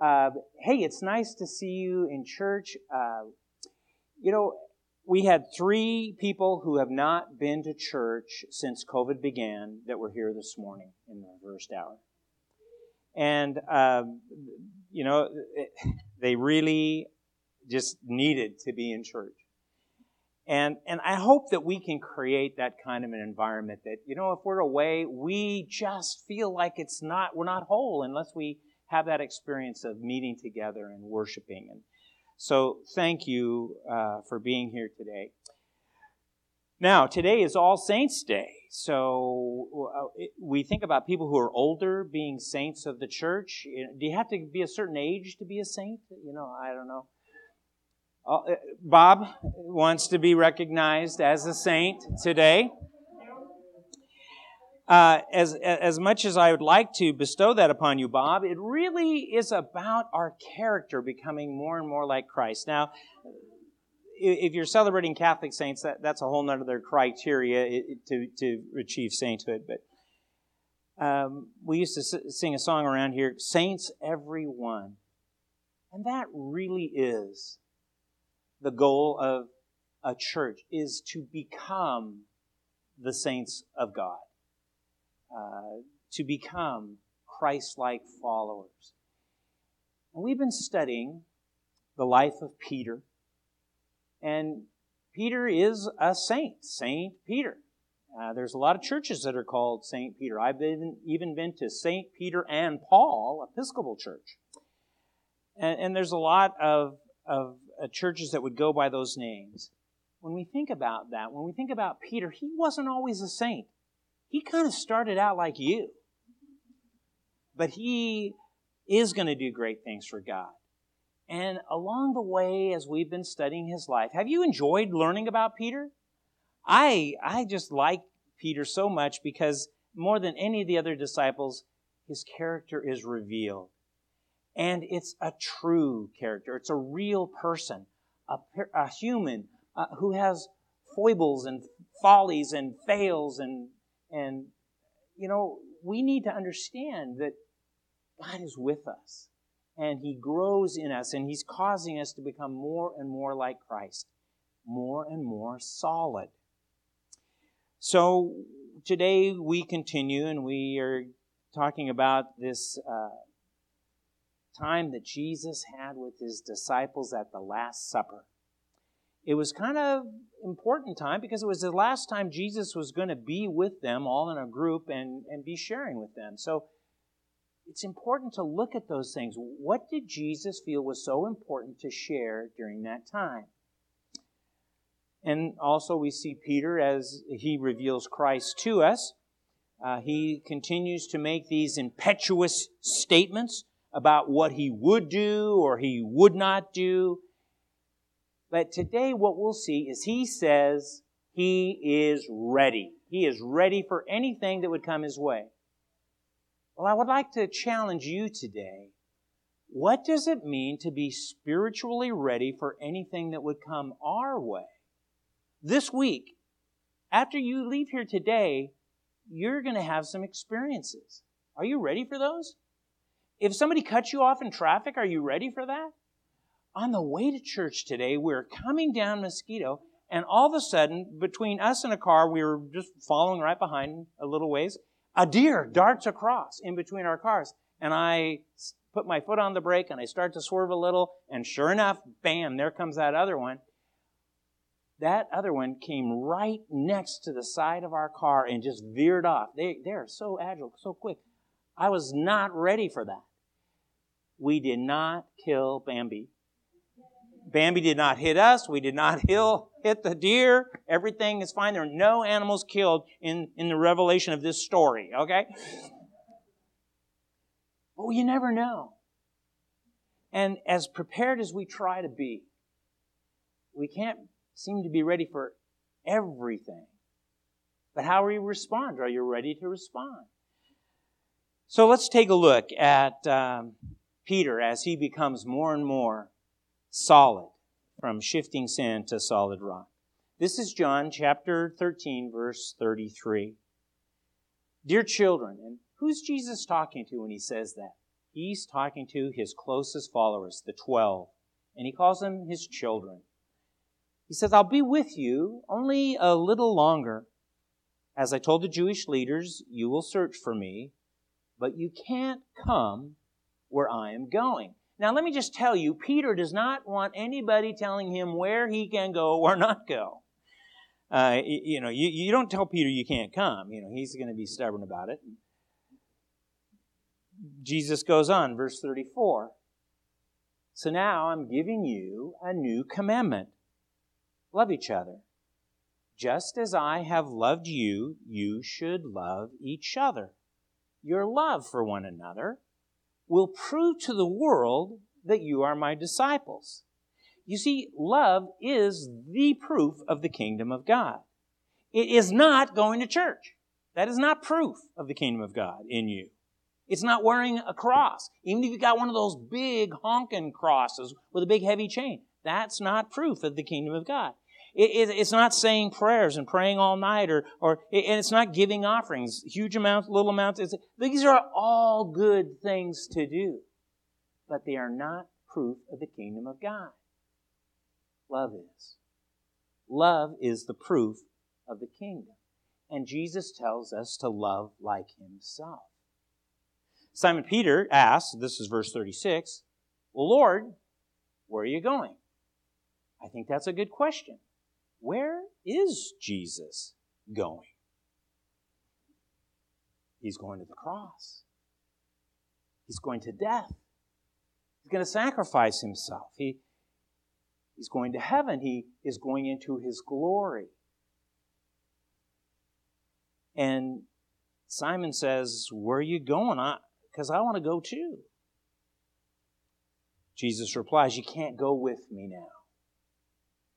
Uh, hey, it's nice to see you in church. Uh, you know, we had three people who have not been to church since COVID began that were here this morning in the first hour. And, um, you know, they really just needed to be in church. And, and I hope that we can create that kind of an environment that, you know, if we're away, we just feel like it's not, we're not whole unless we have that experience of meeting together and worshiping. And so thank you uh, for being here today. Now, today is All Saints Day. So uh, we think about people who are older being saints of the church. Do you have to be a certain age to be a saint? You know, I don't know. Uh, Bob wants to be recognized as a saint today. Uh, as, as much as I would like to bestow that upon you, Bob, it really is about our character becoming more and more like Christ. Now, if you're celebrating Catholic saints, that, that's a whole other criteria to, to achieve sainthood. But um, we used to sing a song around here, Saints Every One. And that really is the goal of a church is to become the saints of God, uh, to become Christ like followers. And we've been studying the life of Peter, and Peter is a saint, Saint Peter. Uh, there's a lot of churches that are called Saint Peter. I've been, even been to Saint Peter and Paul Episcopal Church. And, and there's a lot of, of uh, churches that would go by those names. When we think about that, when we think about Peter, he wasn't always a saint. He kind of started out like you. But he is going to do great things for God. And along the way, as we've been studying his life, have you enjoyed learning about Peter? I, I just like Peter so much because more than any of the other disciples, his character is revealed. And it's a true character. It's a real person, a, a human uh, who has foibles and follies and fails and, and, you know, we need to understand that God is with us and He grows in us and He's causing us to become more and more like Christ, more and more solid. So today we continue and we are talking about this uh, time that Jesus had with his disciples at the Last Supper. It was kind of important time because it was the last time Jesus was going to be with them all in a group and, and be sharing with them. So it's important to look at those things. What did Jesus feel was so important to share during that time? And also, we see Peter as he reveals Christ to us. Uh, he continues to make these impetuous statements about what he would do or he would not do. But today, what we'll see is he says he is ready. He is ready for anything that would come his way. Well, I would like to challenge you today. What does it mean to be spiritually ready for anything that would come our way? This week, after you leave here today, you're going to have some experiences. Are you ready for those? If somebody cuts you off in traffic, are you ready for that? On the way to church today, we were coming down Mosquito, and all of a sudden, between us and a car, we were just following right behind a little ways. A deer darts across in between our cars, and I put my foot on the brake and I start to swerve a little, and sure enough, bam, there comes that other one. That other one came right next to the side of our car and just veered off. They, they are so agile, so quick. I was not ready for that. We did not kill Bambi. Bambi did not hit us. We did not hit the deer. Everything is fine. There are no animals killed in, in the revelation of this story, okay? But you never know. And as prepared as we try to be, we can't seem to be ready for everything. But how will you respond? Are you ready to respond? So let's take a look at um, Peter as he becomes more and more solid from shifting sand to solid rock. This is John chapter 13, verse 33. Dear children, and who's Jesus talking to when he says that? He's talking to his closest followers, the 12, and he calls them his children. He says, I'll be with you only a little longer. As I told the Jewish leaders, you will search for me, but you can't come where I am going. Now, let me just tell you, Peter does not want anybody telling him where he can go or not go. Uh, you know, you, you don't tell Peter you can't come. You know, he's going to be stubborn about it. Jesus goes on, verse 34. So now I'm giving you a new commandment love each other. Just as I have loved you, you should love each other. Your love for one another will prove to the world that you are my disciples. You see, love is the proof of the kingdom of God. It is not going to church. That is not proof of the kingdom of God in you. It's not wearing a cross. Even if you got one of those big honking crosses with a big heavy chain, that's not proof of the kingdom of God. It, it, it's not saying prayers and praying all night, or, or and it's not giving offerings, huge amounts, little amounts. It's, these are all good things to do, but they are not proof of the kingdom of God. Love is. Love is the proof of the kingdom. And Jesus tells us to love like himself. Simon Peter asks, this is verse 36, Well, Lord, where are you going? I think that's a good question. Where is Jesus going? He's going to the cross. He's going to death. He's going to sacrifice himself. He, he's going to heaven. He is going into his glory. And Simon says, Where are you going? I, because I want to go too. Jesus replies, You can't go with me now,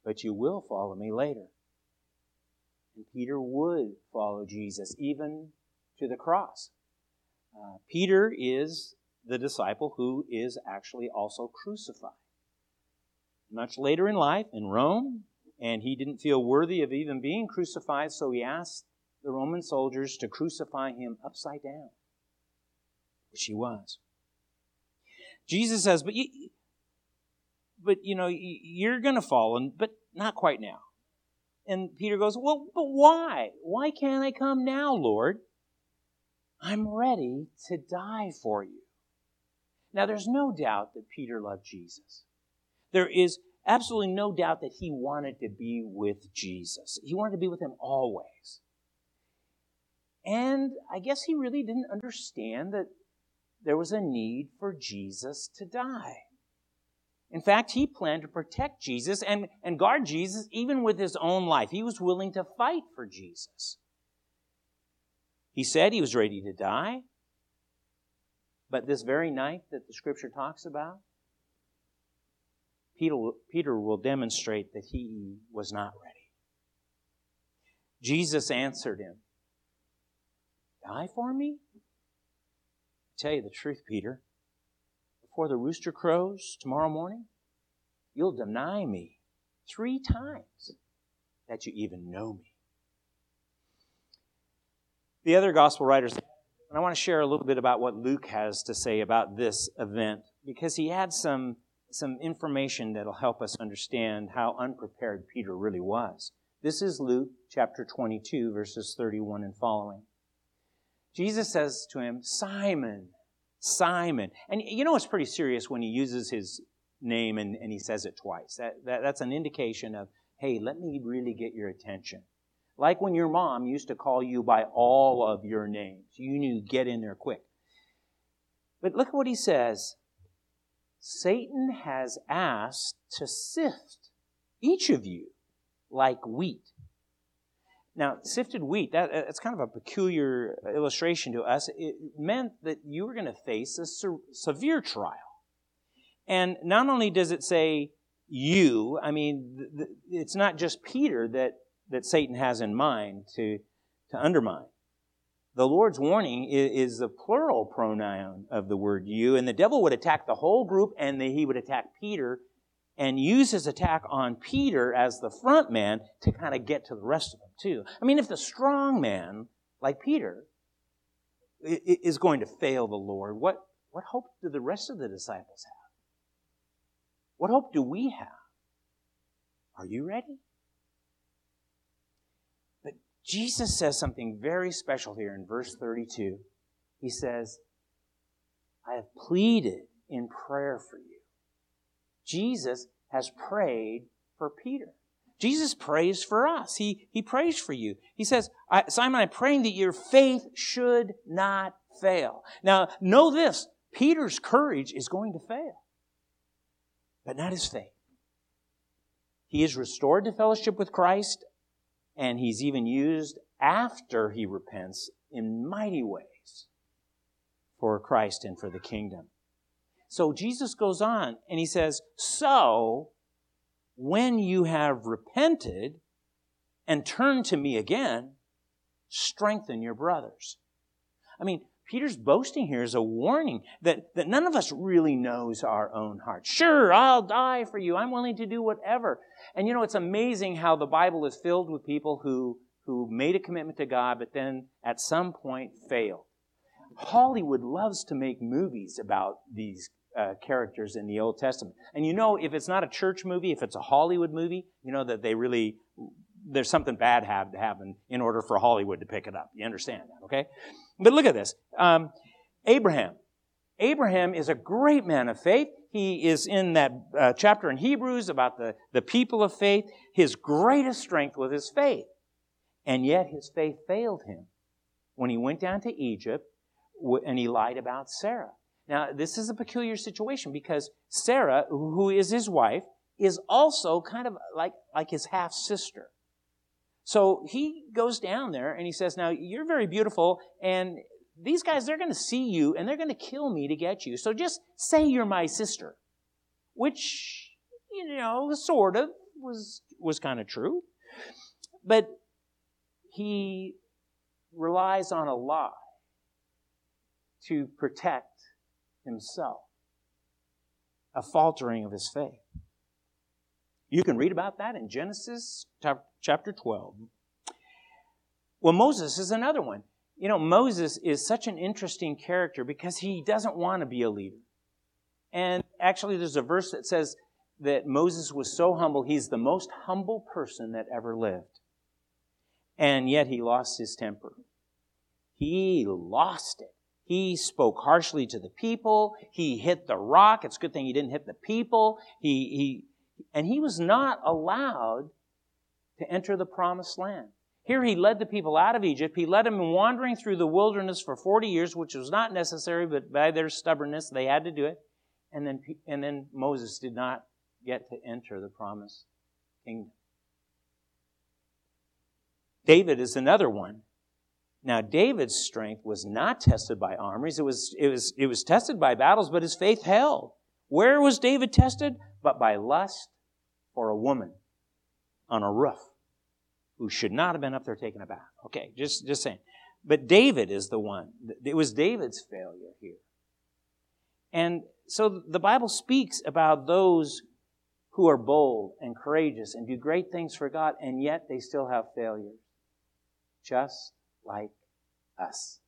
but you will follow me later. And Peter would follow Jesus, even to the cross. Uh, Peter is the disciple who is actually also crucified. Much later in life, in Rome, and he didn't feel worthy of even being crucified, so he asked the Roman soldiers to crucify him upside down which he was. Jesus says, but you, but you know, you're going to fall, and but not quite now. And Peter goes, well, but why? Why can't I come now, Lord? I'm ready to die for you. Now, there's no doubt that Peter loved Jesus. There is absolutely no doubt that he wanted to be with Jesus. He wanted to be with him always. And I guess he really didn't understand that there was a need for Jesus to die. In fact, he planned to protect Jesus and, and guard Jesus even with his own life. He was willing to fight for Jesus. He said he was ready to die. But this very night that the scripture talks about, Peter, Peter will demonstrate that he was not ready. Jesus answered him, Die for me? tell you the truth, Peter. Before the rooster crows tomorrow morning, you'll deny me three times that you even know me. The other gospel writers, and I want to share a little bit about what Luke has to say about this event because he had some, some information that'll help us understand how unprepared Peter really was. This is Luke chapter 22, verses 31 and following. Jesus says to him, Simon, Simon. And you know it's pretty serious when he uses his name and, and he says it twice. That, that, that's an indication of, hey, let me really get your attention. Like when your mom used to call you by all of your names. You knew, get in there quick. But look at what he says. Satan has asked to sift each of you like wheat. Now, sifted wheat, that, that's kind of a peculiar illustration to us. It meant that you were going to face a se- severe trial. And not only does it say you, I mean, it's not just Peter that, that Satan has in mind to, to undermine. The Lord's warning is, is the plural pronoun of the word you, and the devil would attack the whole group, and the, he would attack Peter and use his attack on Peter as the front man to kind of get to the rest of them too. I mean, if the strong man, like Peter, is going to fail the Lord, what, what hope do the rest of the disciples have? What hope do we have? Are you ready? But Jesus says something very special here in verse 32. He says, I have pleaded in prayer for you. Jesus has prayed for Peter. Jesus prays for us. He, he prays for you. He says, Simon, I'm praying that your faith should not fail. Now, know this Peter's courage is going to fail, but not his faith. He is restored to fellowship with Christ, and he's even used after he repents in mighty ways for Christ and for the kingdom. So Jesus goes on and he says, So when you have repented and turned to me again, strengthen your brothers. I mean, Peter's boasting here is a warning that, that none of us really knows our own heart. Sure, I'll die for you. I'm willing to do whatever. And you know, it's amazing how the Bible is filled with people who, who made a commitment to God, but then at some point failed. Hollywood loves to make movies about these uh, characters in the Old Testament. And you know, if it's not a church movie, if it's a Hollywood movie, you know that they really, there's something bad had to happen in order for Hollywood to pick it up. You understand that, okay? But look at this. Um, Abraham. Abraham is a great man of faith. He is in that uh, chapter in Hebrews about the, the people of faith. His greatest strength was his faith. And yet his faith failed him when he went down to Egypt and he lied about Sarah. Now, this is a peculiar situation because Sarah, who is his wife, is also kind of like, like his half sister. So he goes down there and he says, Now, you're very beautiful, and these guys, they're going to see you and they're going to kill me to get you. So just say you're my sister, which, you know, sort of was, was kind of true. But he relies on a lie to protect himself, a faltering of his faith. You can read about that in Genesis chapter 12. Well, Moses is another one. You know, Moses is such an interesting character because he doesn't want to be a leader. And actually, there's a verse that says that Moses was so humble, he's the most humble person that ever lived. And yet he lost his temper. He lost it. He spoke harshly to the people. He hit the rock. It's a good thing he didn't hit the people. He, he, and he was not allowed to enter the promised land. Here he led the people out of Egypt. He led them wandering through the wilderness for 40 years, which was not necessary, but by their stubbornness, they had to do it. And then, and then Moses did not get to enter the promised kingdom. David is another one now, David's strength was not tested by armies. It was, it was, it was tested by battles, but his faith held. Where was David tested? But by lust for a woman on a roof who should not have been up there taking a bath. Okay, just, just saying. But David is the one. It was David's failure here. And so the Bible speaks about those who are bold and courageous and do great things for God, and yet they still have failures. Just like us.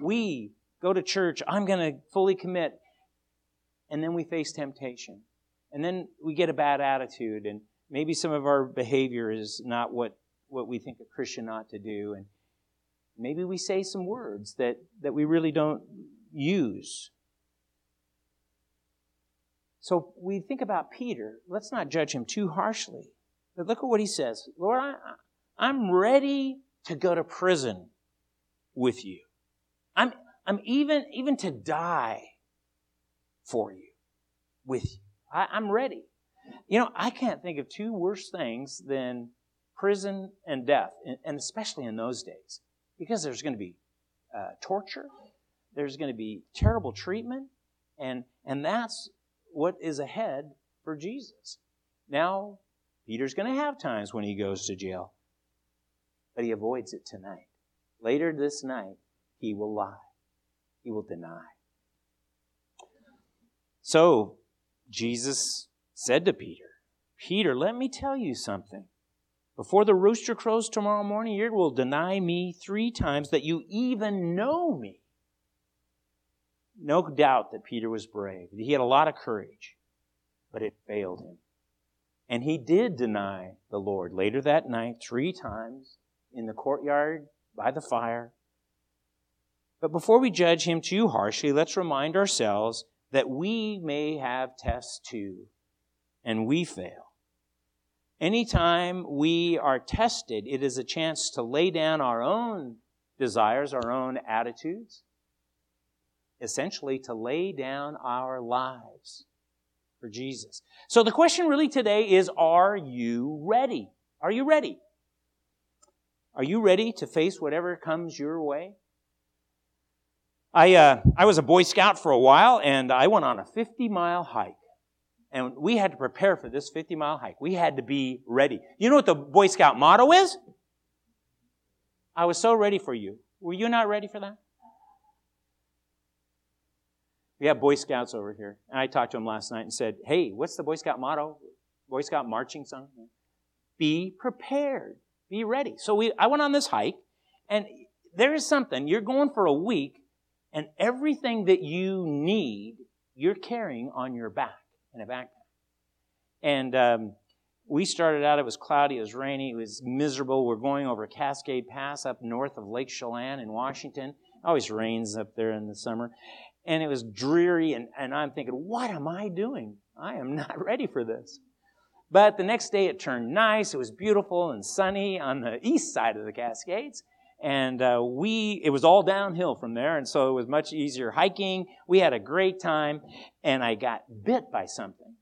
We go to church, I'm going to fully commit, and then we face temptation. And then we get a bad attitude, and maybe some of our behavior is not what, what we think a Christian ought to do. And maybe we say some words that, that we really don't use. So we think about Peter. Let's not judge him too harshly. But look at what he says Lord, I, I'm ready to go to prison with you. I'm, I'm even, even to die for you, with you. I, I'm ready. You know, I can't think of two worse things than prison and death, and especially in those days, because there's going to be uh, torture, there's going to be terrible treatment, and and that's what is ahead for Jesus. Now, Peter's going to have times when he goes to jail but he avoids it tonight. Later this night, he will lie, he will deny. So, Jesus said to Peter, Peter, let me tell you something. Before the rooster crows tomorrow morning, you will deny me three times that you even know me. no doubt that Peter was brave. He had a lot of courage, but it failed him. And he did deny the Lord later that night, three times, in the courtyard by the fire. But before we judge him too harshly, let's remind ourselves that we may have tests too, and we fail. Anytime we are tested, it is a chance to lay down our own desires, our own attitudes, essentially to lay down our lives for Jesus. So the question really today is Are you ready? Are you ready? Are you ready to face whatever comes your way? I, uh, I was a Boy Scout for a while and I went on a 50 mile hike. And we had to prepare for this 50 mile hike. We had to be ready. You know what the Boy Scout motto is? I was so ready for you. Were you not ready for that? We have Boy Scouts over here. And I talked to them last night and said, Hey, what's the Boy Scout motto? Boy Scout marching song? Be prepared. Be ready. So we, I went on this hike, and there is something. You're going for a week, and everything that you need, you're carrying on your back in a backpack. And um, we started out, it was cloudy, it was rainy, it was miserable. We're going over Cascade Pass up north of Lake Chelan in Washington. It always rains up there in the summer and it was dreary, and, and I'm thinking, what am I doing? I am not ready for this. But the next day it turned nice. It was beautiful and sunny on the east side of the Cascades. And uh, we, it was all downhill from there, and so it was much easier hiking. We had a great time, and I got bit by something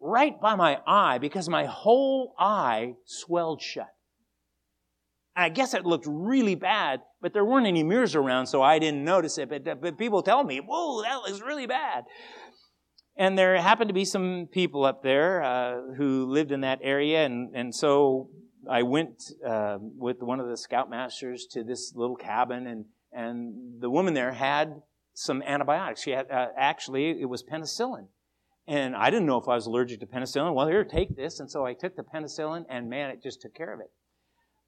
right by my eye because my whole eye swelled shut. I guess it looked really bad, but there weren't any mirrors around, so I didn't notice it. But, but people tell me, whoa, that looks really bad. And there happened to be some people up there uh, who lived in that area, and, and so I went uh, with one of the scoutmasters to this little cabin, and, and the woman there had some antibiotics. She had, uh, actually, it was penicillin. And I didn't know if I was allergic to penicillin. Well, here, take this. And so I took the penicillin, and man, it just took care of it.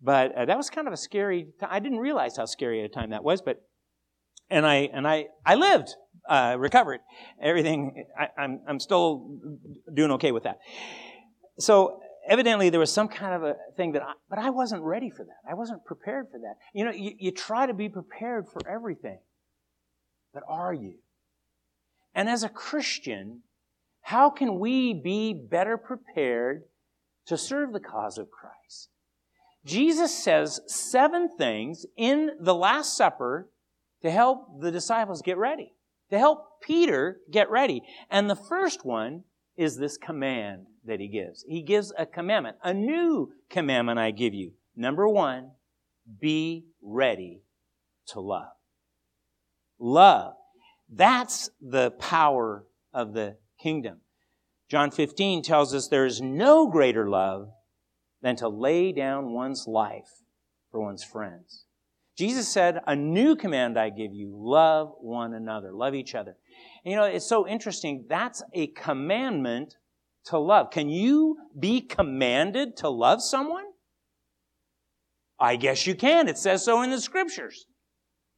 But uh, that was kind of a scary. T- I didn't realize how scary a time that was. But and I and I I lived, uh, recovered, everything. I, I'm I'm still doing okay with that. So evidently there was some kind of a thing that I, but I wasn't ready for that. I wasn't prepared for that. You know, you, you try to be prepared for everything, but are you? And as a Christian, how can we be better prepared to serve the cause of Christ? Jesus says seven things in the Last Supper to help the disciples get ready, to help Peter get ready. And the first one is this command that he gives. He gives a commandment, a new commandment I give you. Number one, be ready to love. Love. That's the power of the kingdom. John 15 tells us there is no greater love than to lay down one's life for one's friends. Jesus said, A new command I give you love one another, love each other. And you know, it's so interesting. That's a commandment to love. Can you be commanded to love someone? I guess you can. It says so in the scriptures.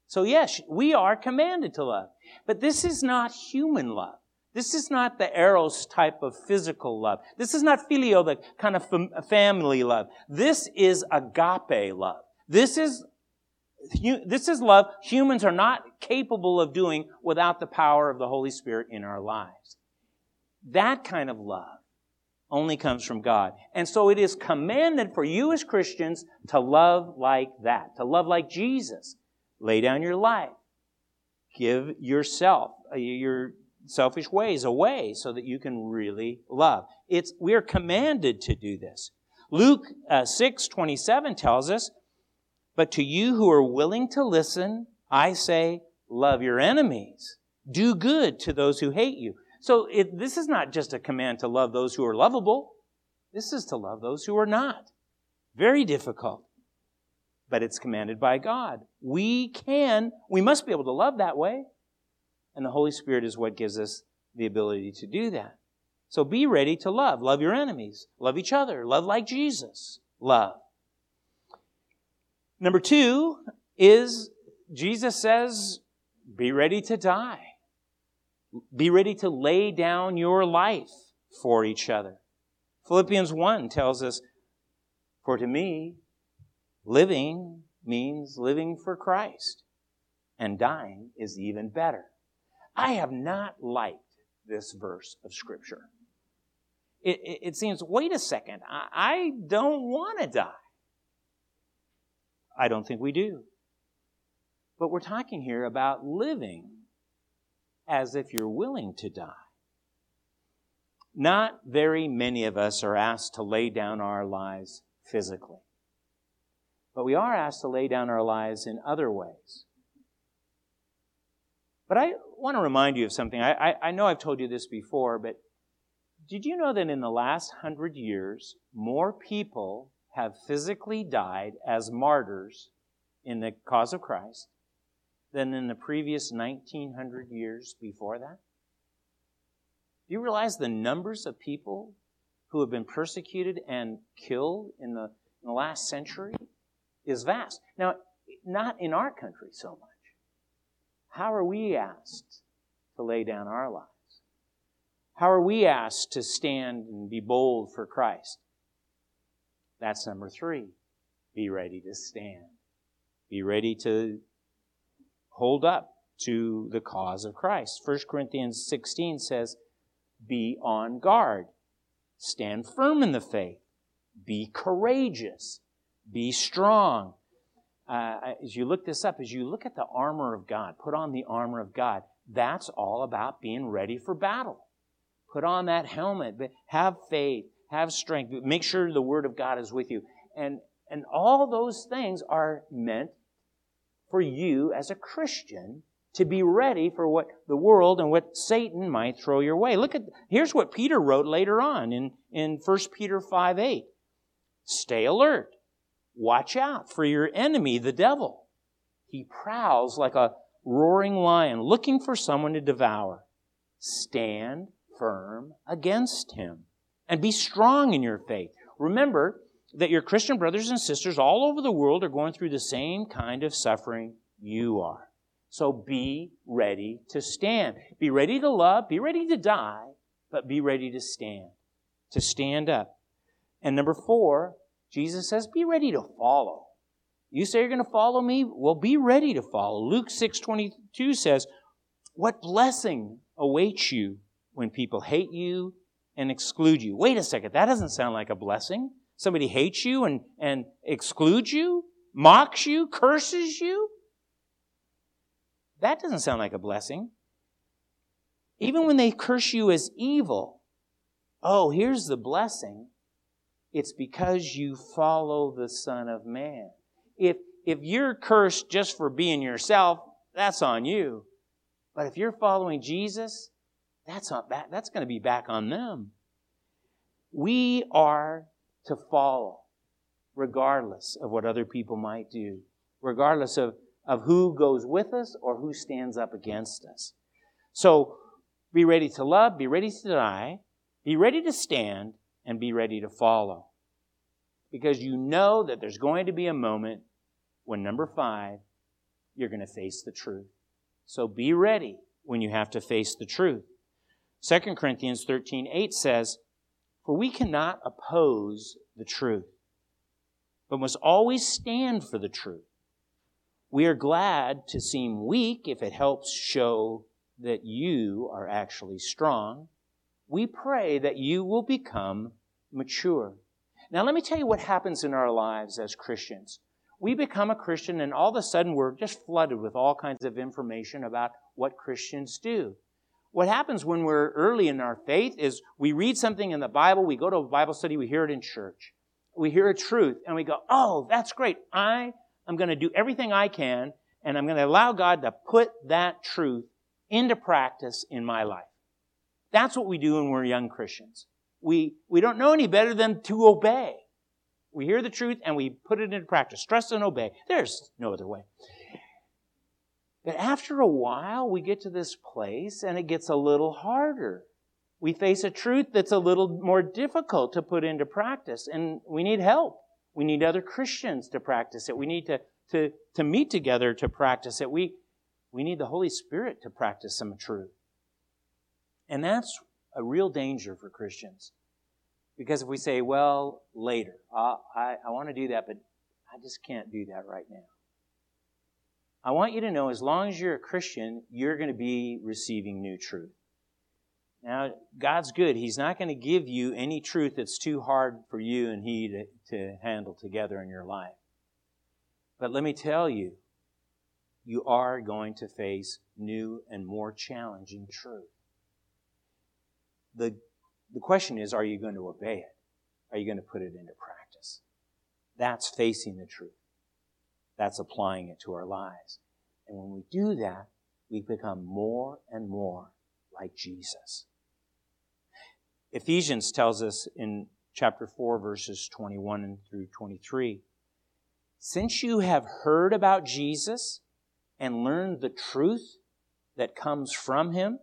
So, yes, we are commanded to love. But this is not human love. This is not the eros type of physical love. This is not phileo, the kind of family love. This is agape love. This is, this is love humans are not capable of doing without the power of the Holy Spirit in our lives. That kind of love only comes from God. And so it is commanded for you as Christians to love like that, to love like Jesus. Lay down your life. Give yourself, uh, your, selfish ways away so that you can really love. It's, we are commanded to do this. Luke uh, 6 27 tells us, But to you who are willing to listen, I say, love your enemies. Do good to those who hate you. So it, this is not just a command to love those who are lovable. This is to love those who are not. Very difficult. But it's commanded by God. We can, we must be able to love that way. And the Holy Spirit is what gives us the ability to do that. So be ready to love. Love your enemies. Love each other. Love like Jesus. Love. Number two is Jesus says, be ready to die. Be ready to lay down your life for each other. Philippians 1 tells us, For to me, living means living for Christ, and dying is even better. I have not liked this verse of Scripture. It, it, it seems, wait a second, I, I don't want to die. I don't think we do. But we're talking here about living as if you're willing to die. Not very many of us are asked to lay down our lives physically. But we are asked to lay down our lives in other ways. But I want to remind you of something. I, I, I, know I've told you this before, but did you know that in the last hundred years, more people have physically died as martyrs in the cause of Christ than in the previous 1900 years before that? Do you realize the numbers of people who have been persecuted and killed in the, in the last century is vast? Now, not in our country so much. How are we asked to lay down our lives? How are we asked to stand and be bold for Christ? That's number three. Be ready to stand. Be ready to hold up to the cause of Christ. 1 Corinthians 16 says, Be on guard, stand firm in the faith, be courageous, be strong. Uh, as you look this up, as you look at the armor of God, put on the armor of God, that's all about being ready for battle. Put on that helmet, have faith, have strength, make sure the word of God is with you. And, and all those things are meant for you as a Christian to be ready for what the world and what Satan might throw your way. Look at, here's what Peter wrote later on in, in 1 Peter 5 8. Stay alert. Watch out for your enemy, the devil. He prowls like a roaring lion looking for someone to devour. Stand firm against him and be strong in your faith. Remember, that your Christian brothers and sisters all over the world are going through the same kind of suffering you are. So be ready to stand. Be ready to love, be ready to die, but be ready to stand. To stand up. And number four, Jesus says, be ready to follow. You say you're going to follow me? Well, be ready to follow. Luke 6:22 says, "What blessing awaits you when people hate you and exclude you?" Wait a second, that doesn't sound like a blessing somebody hates you and, and excludes you, mocks you, curses you, that doesn't sound like a blessing. Even when they curse you as evil, oh, here's the blessing. It's because you follow the Son of Man. If, if you're cursed just for being yourself, that's on you. But if you're following Jesus, that's, that, that's going to be back on them. We are to follow, regardless of what other people might do, regardless of, of who goes with us or who stands up against us. So be ready to love, be ready to die, be ready to stand, and be ready to follow. Because you know that there's going to be a moment when, number five, you're going to face the truth. So be ready when you have to face the truth. 2 Corinthians 13 8 says, for we cannot oppose the truth, but must always stand for the truth. We are glad to seem weak if it helps show that you are actually strong. We pray that you will become mature. Now, let me tell you what happens in our lives as Christians. We become a Christian, and all of a sudden, we're just flooded with all kinds of information about what Christians do. What happens when we're early in our faith is we read something in the Bible, we go to a Bible study, we hear it in church. We hear a truth and we go, oh, that's great. I am going to do everything I can and I'm going to allow God to put that truth into practice in my life. That's what we do when we're young Christians. We, we don't know any better than to obey. We hear the truth and we put it into practice. Trust and obey. There's no other way. But after a while, we get to this place and it gets a little harder. We face a truth that's a little more difficult to put into practice, and we need help. We need other Christians to practice it. We need to, to, to meet together to practice it. We, We need the Holy Spirit to practice some truth. And that's a real danger for Christians. Because if we say, well, later, uh, I, I want to do that, but I just can't do that right now. I want you to know as long as you're a Christian, you're going to be receiving new truth. Now, God's good. He's not going to give you any truth that's too hard for you and He to, to handle together in your life. But let me tell you, you are going to face new and more challenging truth. The, the question is, are you going to obey it? Are you going to put it into practice? That's facing the truth. That's applying it to our lives. And when we do that, we become more and more like Jesus. Ephesians tells us in chapter 4, verses 21 through 23 Since you have heard about Jesus and learned the truth that comes from him,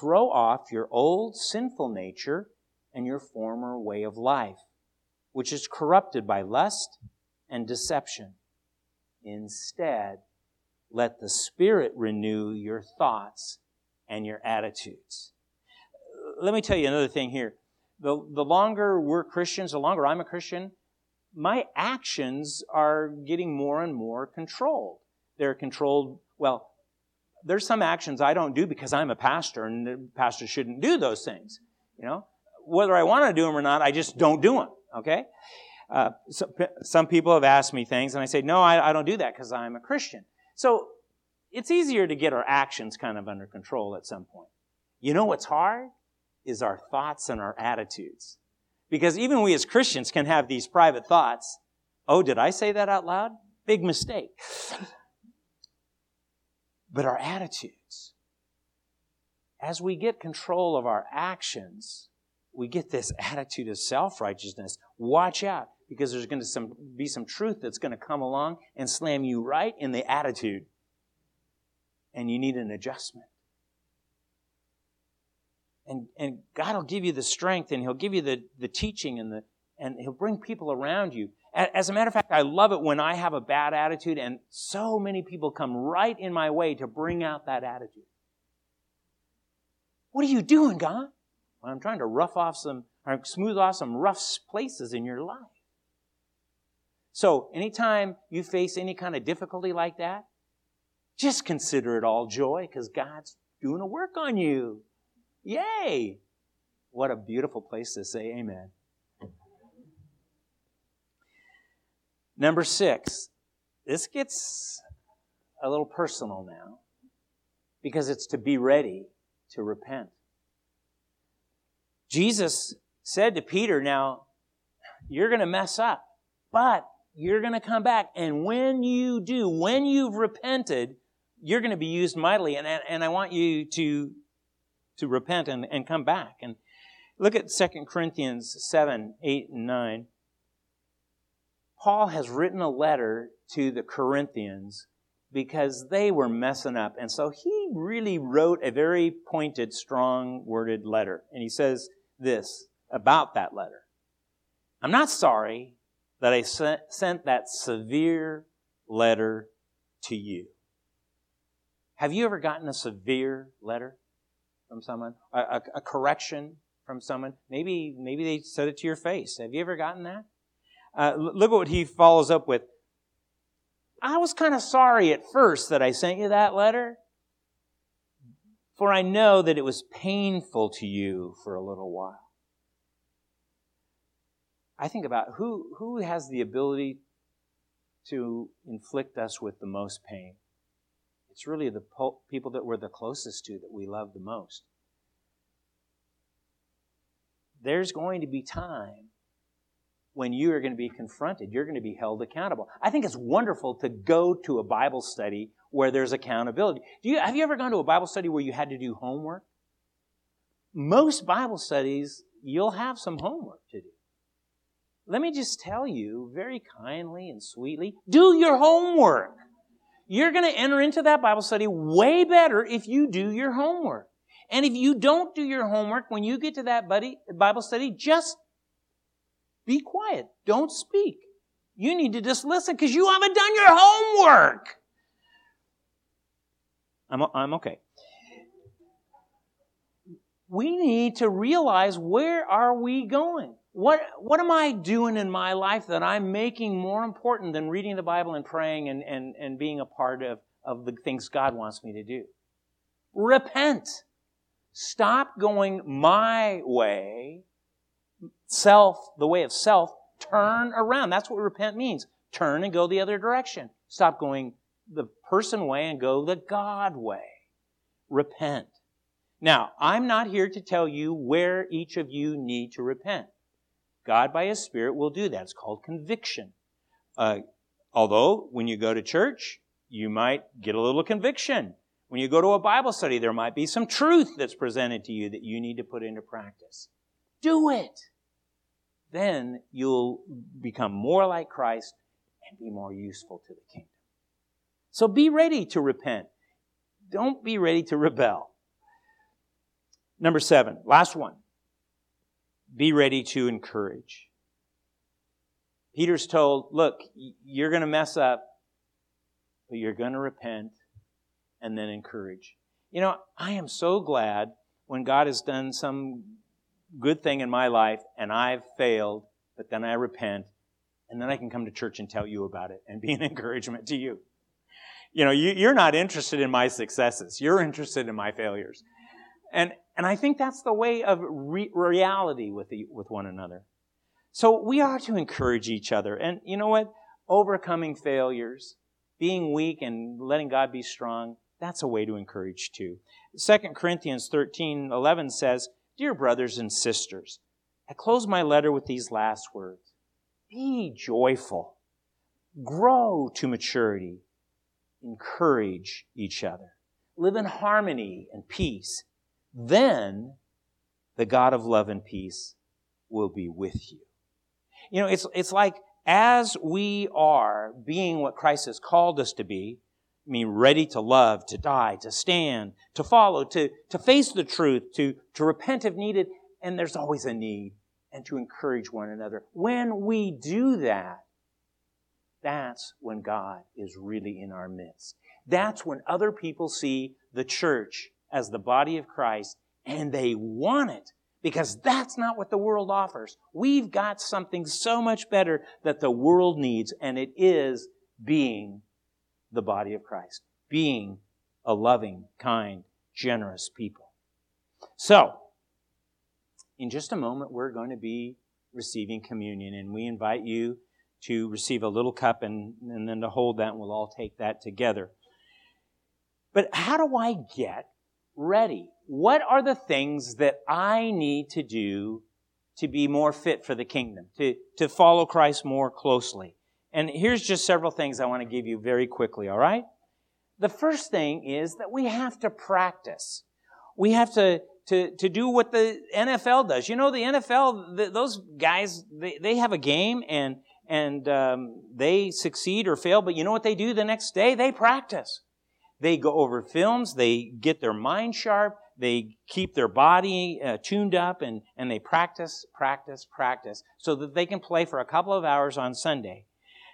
throw off your old sinful nature and your former way of life, which is corrupted by lust and deception. Instead, let the Spirit renew your thoughts and your attitudes. Let me tell you another thing here. The, the longer we're Christians, the longer I'm a Christian, my actions are getting more and more controlled. They're controlled, well, there's some actions I don't do because I'm a pastor and the pastor shouldn't do those things. You know, whether I want to do them or not, I just don't do them. Okay? Uh, so, some people have asked me things and I say, no, I, I don't do that because I'm a Christian. So it's easier to get our actions kind of under control at some point. You know what's hard? Is our thoughts and our attitudes. Because even we as Christians can have these private thoughts. Oh, did I say that out loud? Big mistake. but our attitudes. As we get control of our actions, we get this attitude of self righteousness. Watch out, because there's going to be some truth that's going to come along and slam you right in the attitude. And you need an adjustment. And, and God will give you the strength and He'll give you the, the teaching and, the, and He'll bring people around you as a matter of fact, I love it when I have a bad attitude and so many people come right in my way to bring out that attitude. What are you doing, God? Well, I'm trying to rough off some, or smooth off some rough places in your life. So, anytime you face any kind of difficulty like that, just consider it all joy because God's doing a work on you. Yay! What a beautiful place to say amen. Number six, this gets a little personal now because it's to be ready to repent. Jesus said to Peter, Now, you're going to mess up, but you're going to come back. And when you do, when you've repented, you're going to be used mightily. And, and I want you to, to repent and, and come back. And look at 2 Corinthians 7, 8, and 9. Paul has written a letter to the Corinthians because they were messing up. And so he really wrote a very pointed, strong worded letter. And he says this about that letter I'm not sorry that I sent that severe letter to you. Have you ever gotten a severe letter from someone? A, a, a correction from someone? Maybe, maybe they said it to your face. Have you ever gotten that? Uh, look at what he follows up with. I was kind of sorry at first that I sent you that letter, for I know that it was painful to you for a little while. I think about who, who has the ability to inflict us with the most pain. It's really the po- people that we're the closest to that we love the most. There's going to be time when you are going to be confronted. You're going to be held accountable. I think it's wonderful to go to a Bible study where there's accountability. Do you, have you ever gone to a Bible study where you had to do homework? Most Bible studies, you'll have some homework to do. Let me just tell you very kindly and sweetly do your homework. You're going to enter into that Bible study way better if you do your homework. And if you don't do your homework, when you get to that buddy Bible study, just be quiet. Don't speak. You need to just listen because you haven't done your homework. I'm, I'm okay. We need to realize where are we going? What, what am I doing in my life that I'm making more important than reading the Bible and praying and, and, and being a part of, of the things God wants me to do? Repent. Stop going my way, self, the way of self. Turn around. That's what repent means. Turn and go the other direction. Stop going the person way and go the God way. Repent. Now, I'm not here to tell you where each of you need to repent. God, by His Spirit, will do that. It's called conviction. Uh, although, when you go to church, you might get a little conviction. When you go to a Bible study, there might be some truth that's presented to you that you need to put into practice. Do it. Then you'll become more like Christ and be more useful to the kingdom. So be ready to repent. Don't be ready to rebel. Number seven, last one. Be ready to encourage. Peter's told, look, you're going to mess up, but you're going to repent and then encourage. You know, I am so glad when God has done some good thing in my life and I've failed, but then I repent, and then I can come to church and tell you about it and be an encouragement to you. You know, you, are not interested in my successes. You're interested in my failures. And, and I think that's the way of re- reality with, the, with one another. So we are to encourage each other. And you know what? Overcoming failures, being weak and letting God be strong, that's a way to encourage too. 2 Corinthians 13 11 says, Dear brothers and sisters, I close my letter with these last words Be joyful, grow to maturity, encourage each other, live in harmony and peace then the God of love and peace will be with you. You know, it's, it's like as we are being what Christ has called us to be, I mean, ready to love, to die, to stand, to follow, to, to face the truth, to, to repent if needed, and there's always a need, and to encourage one another. When we do that, that's when God is really in our midst. That's when other people see the church as the body of Christ, and they want it because that's not what the world offers. We've got something so much better that the world needs, and it is being the body of Christ, being a loving, kind, generous people. So, in just a moment, we're going to be receiving communion, and we invite you to receive a little cup and, and then to hold that, and we'll all take that together. But how do I get ready? What are the things that I need to do to be more fit for the kingdom, to, to follow Christ more closely? And here's just several things I want to give you very quickly, all right? The first thing is that we have to practice. We have to, to, to do what the NFL does. You know, the NFL, the, those guys, they, they have a game and, and um, they succeed or fail, but you know what they do the next day? They practice. They go over films, they get their mind sharp, they keep their body uh, tuned up, and, and they practice, practice, practice so that they can play for a couple of hours on Sunday.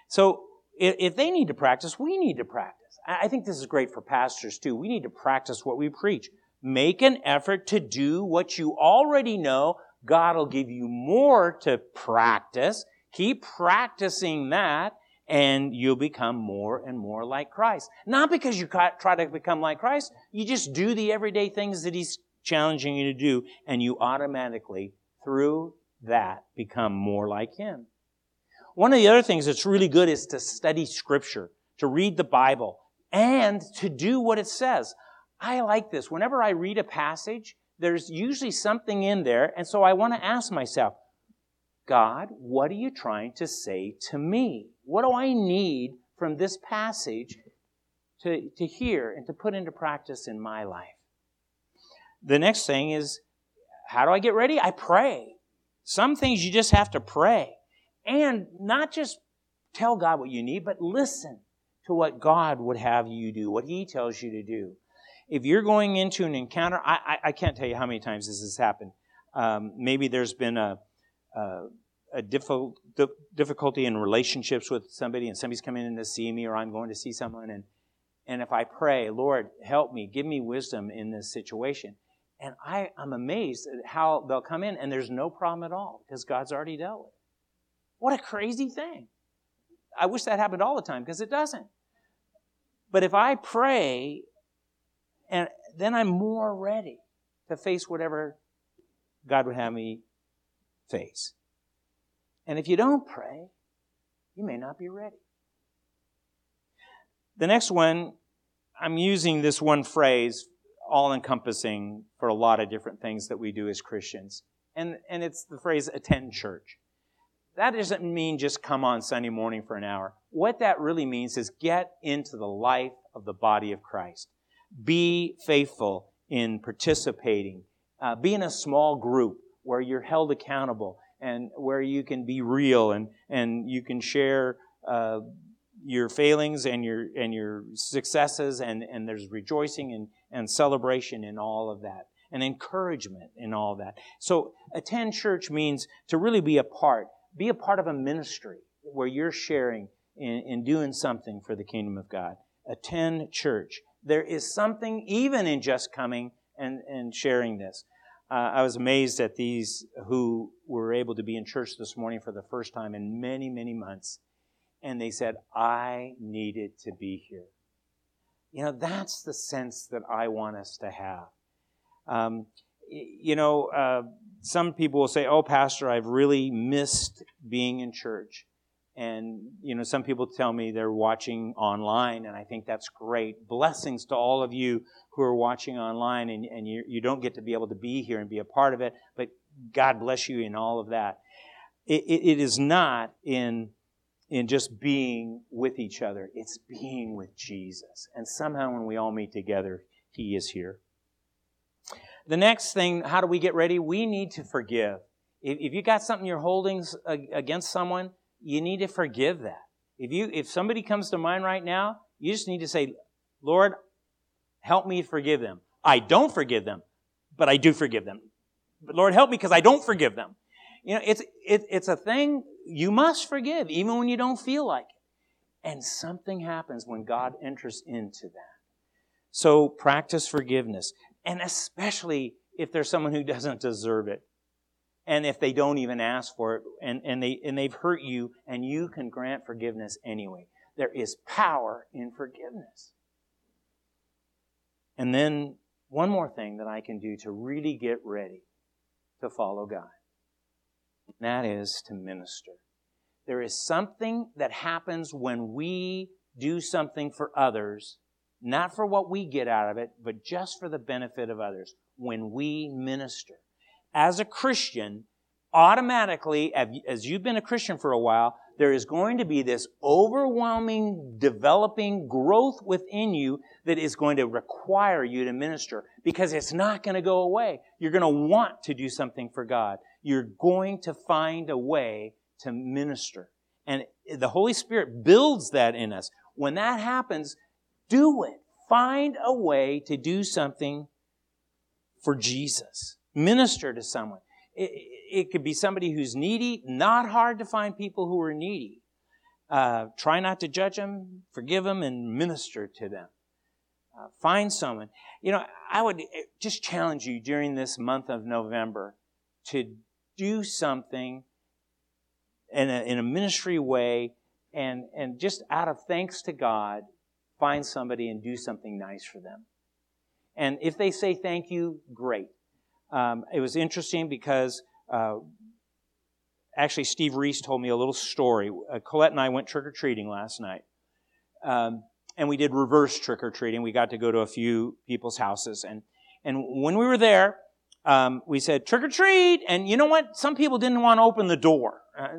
So if, if they need to practice, we need to practice. I think this is great for pastors too. We need to practice what we preach. Make an effort to do what you already know. God will give you more to practice. Keep practicing that and you'll become more and more like Christ. Not because you try to become like Christ, you just do the everyday things that He's challenging you to do, and you automatically, through that, become more like Him. One of the other things that's really good is to study Scripture, to read the Bible, and to do what it says. I like this. Whenever I read a passage, there's usually something in there, and so I want to ask myself, God, what are you trying to say to me? What do I need from this passage to, to hear and to put into practice in my life? The next thing is, how do I get ready? I pray. Some things you just have to pray. And not just tell God what you need, but listen to what God would have you do, what He tells you to do. If you're going into an encounter, I, I, I can't tell you how many times this has happened. Um, maybe there's been a, uh, a difficulty in relationships with somebody and somebody's coming in to see me or I'm going to see someone and And if I pray, Lord, help me, give me wisdom in this situation. And I, I'm amazed at how they'll come in and there's no problem at all because God's already dealt with it. What a crazy thing. I wish that happened all the time because it doesn't. But if I pray, and then I'm more ready to face whatever God would have me face. And if you don't pray, you may not be ready. The next one, I'm using this one phrase all encompassing for a lot of different things that we do as Christians. And, and it's the phrase attend church. That doesn't mean just come on Sunday morning for an hour. What that really means is get into the life of the body of Christ. Be faithful in participating. Uh, be in a small group where you're held accountable and where you can be real and, and you can share uh, your failings and your and your successes and, and there's rejoicing and, and celebration in all of that and encouragement in all that. So attend church means to really be a part, be a part of a ministry where you're sharing in, in doing something for the kingdom of God. Attend church. There is something even in just coming and, and sharing this. Uh, I was amazed at these who were able to be in church this morning for the first time in many, many months and they said, I needed to be here. You know, that's the sense that I want us to have. Um, you know, uh, some people will say, Oh, Pastor, I've really missed being in church. And, you know, some people tell me they're watching online, and I think that's great. Blessings to all of you who are watching online, and, and you, you don't get to be able to be here and be a part of it, but God bless you in all of that. it, it, it is not in in just being with each other. It's being with Jesus. And somehow when we all meet together, He is here. The next thing, how do we get ready? We need to forgive. If, you got something you're holding against someone, you need to forgive that. If you, if somebody comes to mind right now, you just need to say, Lord, help me forgive them. I don't forgive them, but I do forgive them. But Lord, help me because I don't forgive them. You know, it's, it, it's a thing you must forgive, even when you don't feel like it. And something happens when God enters into that. So practice forgiveness. And especially if there's someone who doesn't deserve it. And if they don't even ask for it and, and, they, and they've hurt you and you can grant forgiveness anyway. There is power in forgiveness. And then one more thing that I can do to really get ready to follow God and that is to minister. There is something that happens when we do something for others, not for what we get out of it, but just for the benefit of others, when we minister. As a Christian, automatically, as you've been a Christian for a while, there is going to be this overwhelming, developing growth within you that is going to require you to minister because it's not going to go away. You're going to want to do something for God you're going to find a way to minister. And the Holy Spirit builds that in us. When that happens, do it. Find a way to do something for Jesus. Minister to someone. It, it could be somebody who's needy. Not hard to find people who are needy. Uh, try not to judge them, forgive them, and minister to them. Uh, find someone. You know, I would just challenge you during this month of November to do something in a, in a ministry way and, and just out of thanks to God, find somebody and do something nice for them. And if they say thank you, great. Um, it was interesting because uh, actually Steve Reese told me a little story. Uh, Colette and I went trick or treating last night. Um, and we did reverse trick or treating. We got to go to a few people's houses. And, and when we were there, um, we said trick or treat, and you know what? Some people didn't want to open the door. Uh,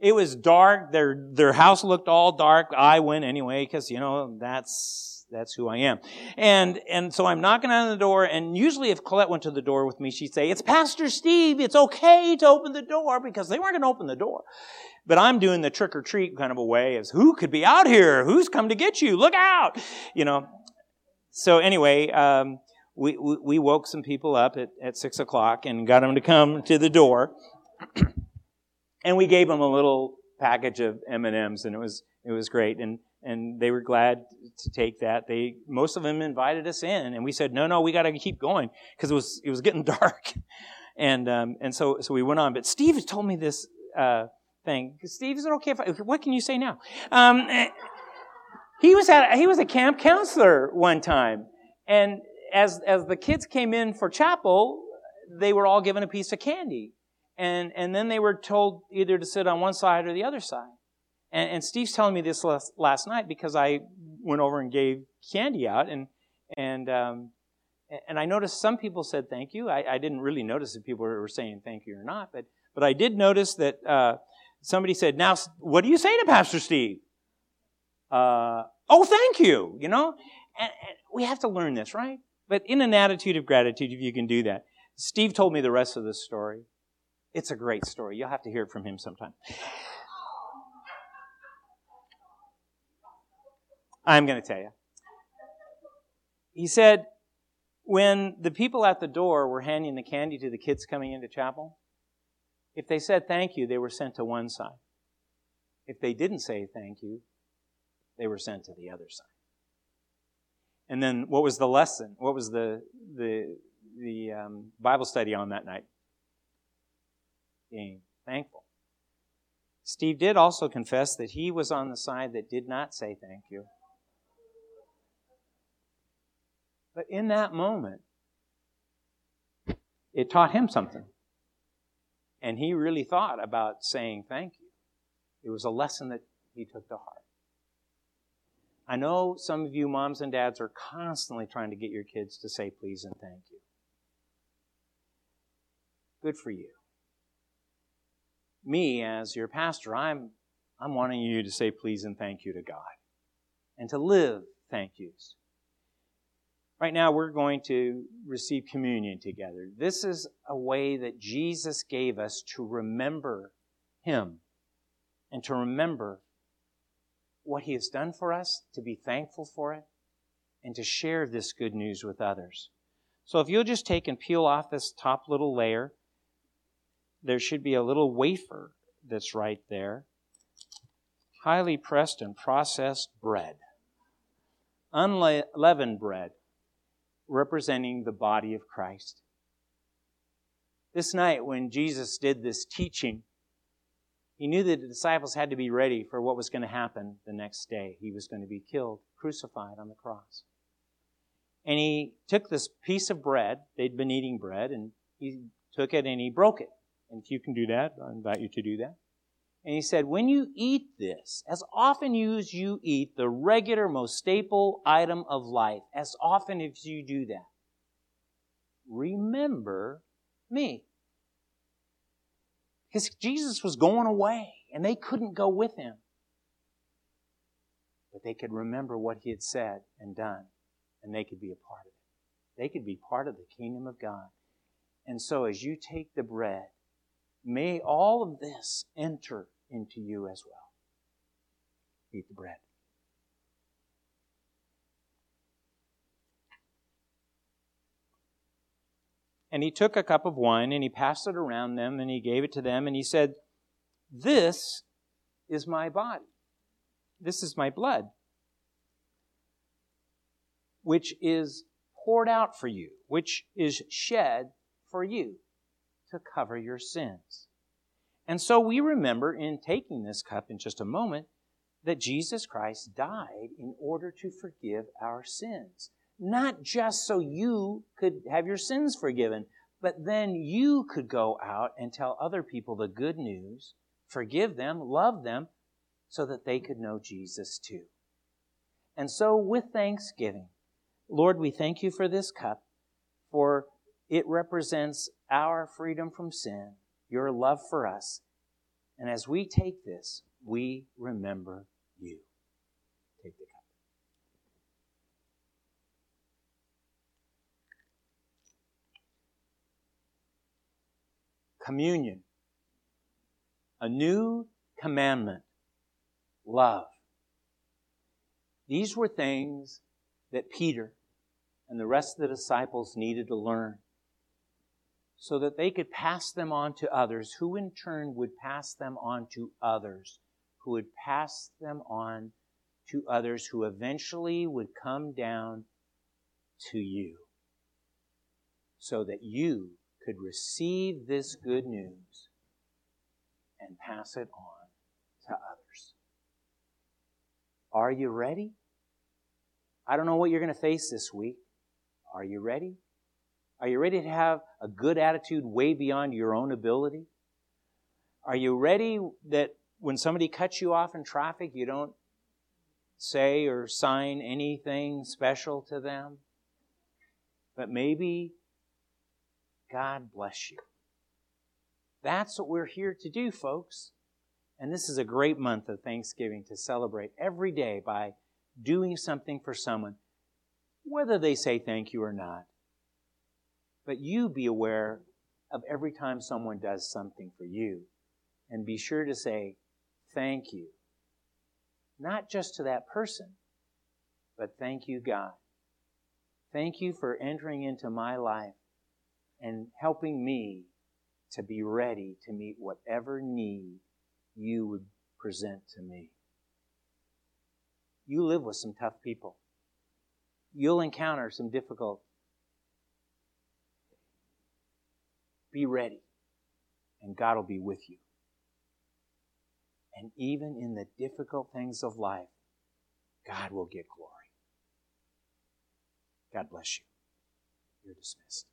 it was dark. Their their house looked all dark. I went anyway because you know that's that's who I am. And and so I'm knocking on the door. And usually, if Colette went to the door with me, she'd say, "It's Pastor Steve. It's okay to open the door," because they weren't going to open the door. But I'm doing the trick or treat kind of a way as who could be out here? Who's come to get you? Look out! You know. So anyway. Um, we, we, woke some people up at, at six o'clock and got them to come to the door. and we gave them a little package of M&Ms and it was, it was great. And, and they were glad to take that. They most of them invited us in, and we said, "No, no, we got to keep going because it was it was getting dark." and um, and so so we went on. But Steve told me this uh, thing. Steve, is it okay if I, what can you say now? Um, he was at he was a camp counselor one time, and as as the kids came in for chapel, they were all given a piece of candy, and and then they were told either to sit on one side or the other side. And, and Steve's telling me this last, last night because I went over and gave candy out, and and um, and I noticed some people said thank you. I, I, didn't really notice if people were saying thank you or not, but but I did notice that uh, somebody said, "Now, what do you say to Pastor Steve?" Uh, oh, thank you. You know, and, and we have to learn this, right? But in an attitude of gratitude, if you can do that. Steve told me the rest of this story. It's a great story. You'll have to hear it from him sometime. I'm going to tell you. He said, when the people at the door were handing the candy to the kids coming into chapel, if they said thank you, they were sent to one side. If they didn't say thank you, they were sent to the other side. And then what was the lesson? What was the, the, the um, Bible study on that night? Being thankful. Steve did also confess that he was on the side that did not say thank you. But in that moment, it taught him something. And he really thought about saying thank you. It was a lesson that he took to heart. I know some of you moms and dads are constantly trying to get your kids to say please and thank you. Good for you. Me, as your pastor, I'm, I'm wanting you to say please and thank you to God and to live thank yous. Right now, we're going to receive communion together. This is a way that Jesus gave us to remember Him and to remember what He has done for us, to be thankful for it, and to share this good news with others. So, if you'll just take and peel off this top little layer, there should be a little wafer that's right there. Highly pressed and processed bread. Unleavened bread representing the body of Christ. This night, when Jesus did this teaching, he knew that the disciples had to be ready for what was going to happen the next day. He was going to be killed, crucified on the cross. And he took this piece of bread, they'd been eating bread, and he took it and he broke it. And if you can do that, I invite you to do that. And he said, When you eat this, as often as you eat the regular, most staple item of life, as often as you do that, remember me. Because Jesus was going away and they couldn't go with him. But they could remember what he had said and done and they could be a part of it. They could be part of the kingdom of God. And so as you take the bread, may all of this enter into you as well. Eat the bread. And he took a cup of wine and he passed it around them and he gave it to them and he said, This is my body. This is my blood, which is poured out for you, which is shed for you to cover your sins. And so we remember in taking this cup in just a moment that Jesus Christ died in order to forgive our sins. Not just so you could have your sins forgiven, but then you could go out and tell other people the good news, forgive them, love them, so that they could know Jesus too. And so with thanksgiving, Lord, we thank you for this cup, for it represents our freedom from sin your love for us. And as we take this, we remember you. Take the cup. Communion. A new commandment. Love. These were things that Peter and the rest of the disciples needed to learn so that they could pass them on to others, who in turn would pass them on to others, who would pass them on to others who eventually would come down to you so that you could receive this good news and pass it on to others. Are you ready? I don't know what you're going to face this week. Are you ready? Are you ready to have a good attitude way beyond your own ability? Are you ready that when somebody cuts you off in traffic, you don't say or sign anything special to them? But maybe God bless you. That's what we're here to do, folks. And this is a great month of Thanksgiving to celebrate every day by doing something for someone, whether they say thank you or not. But you be aware of every time someone does something for you. And be sure to say thank you. Not just to that person, but thank you, God. Thank you for entering into my life and helping me to be ready to meet whatever need you would present to me. You live with some tough people. You'll encounter some difficult. Be ready, and God will be with you. And even in the difficult things of life, God will get glory. God bless you. You're dismissed.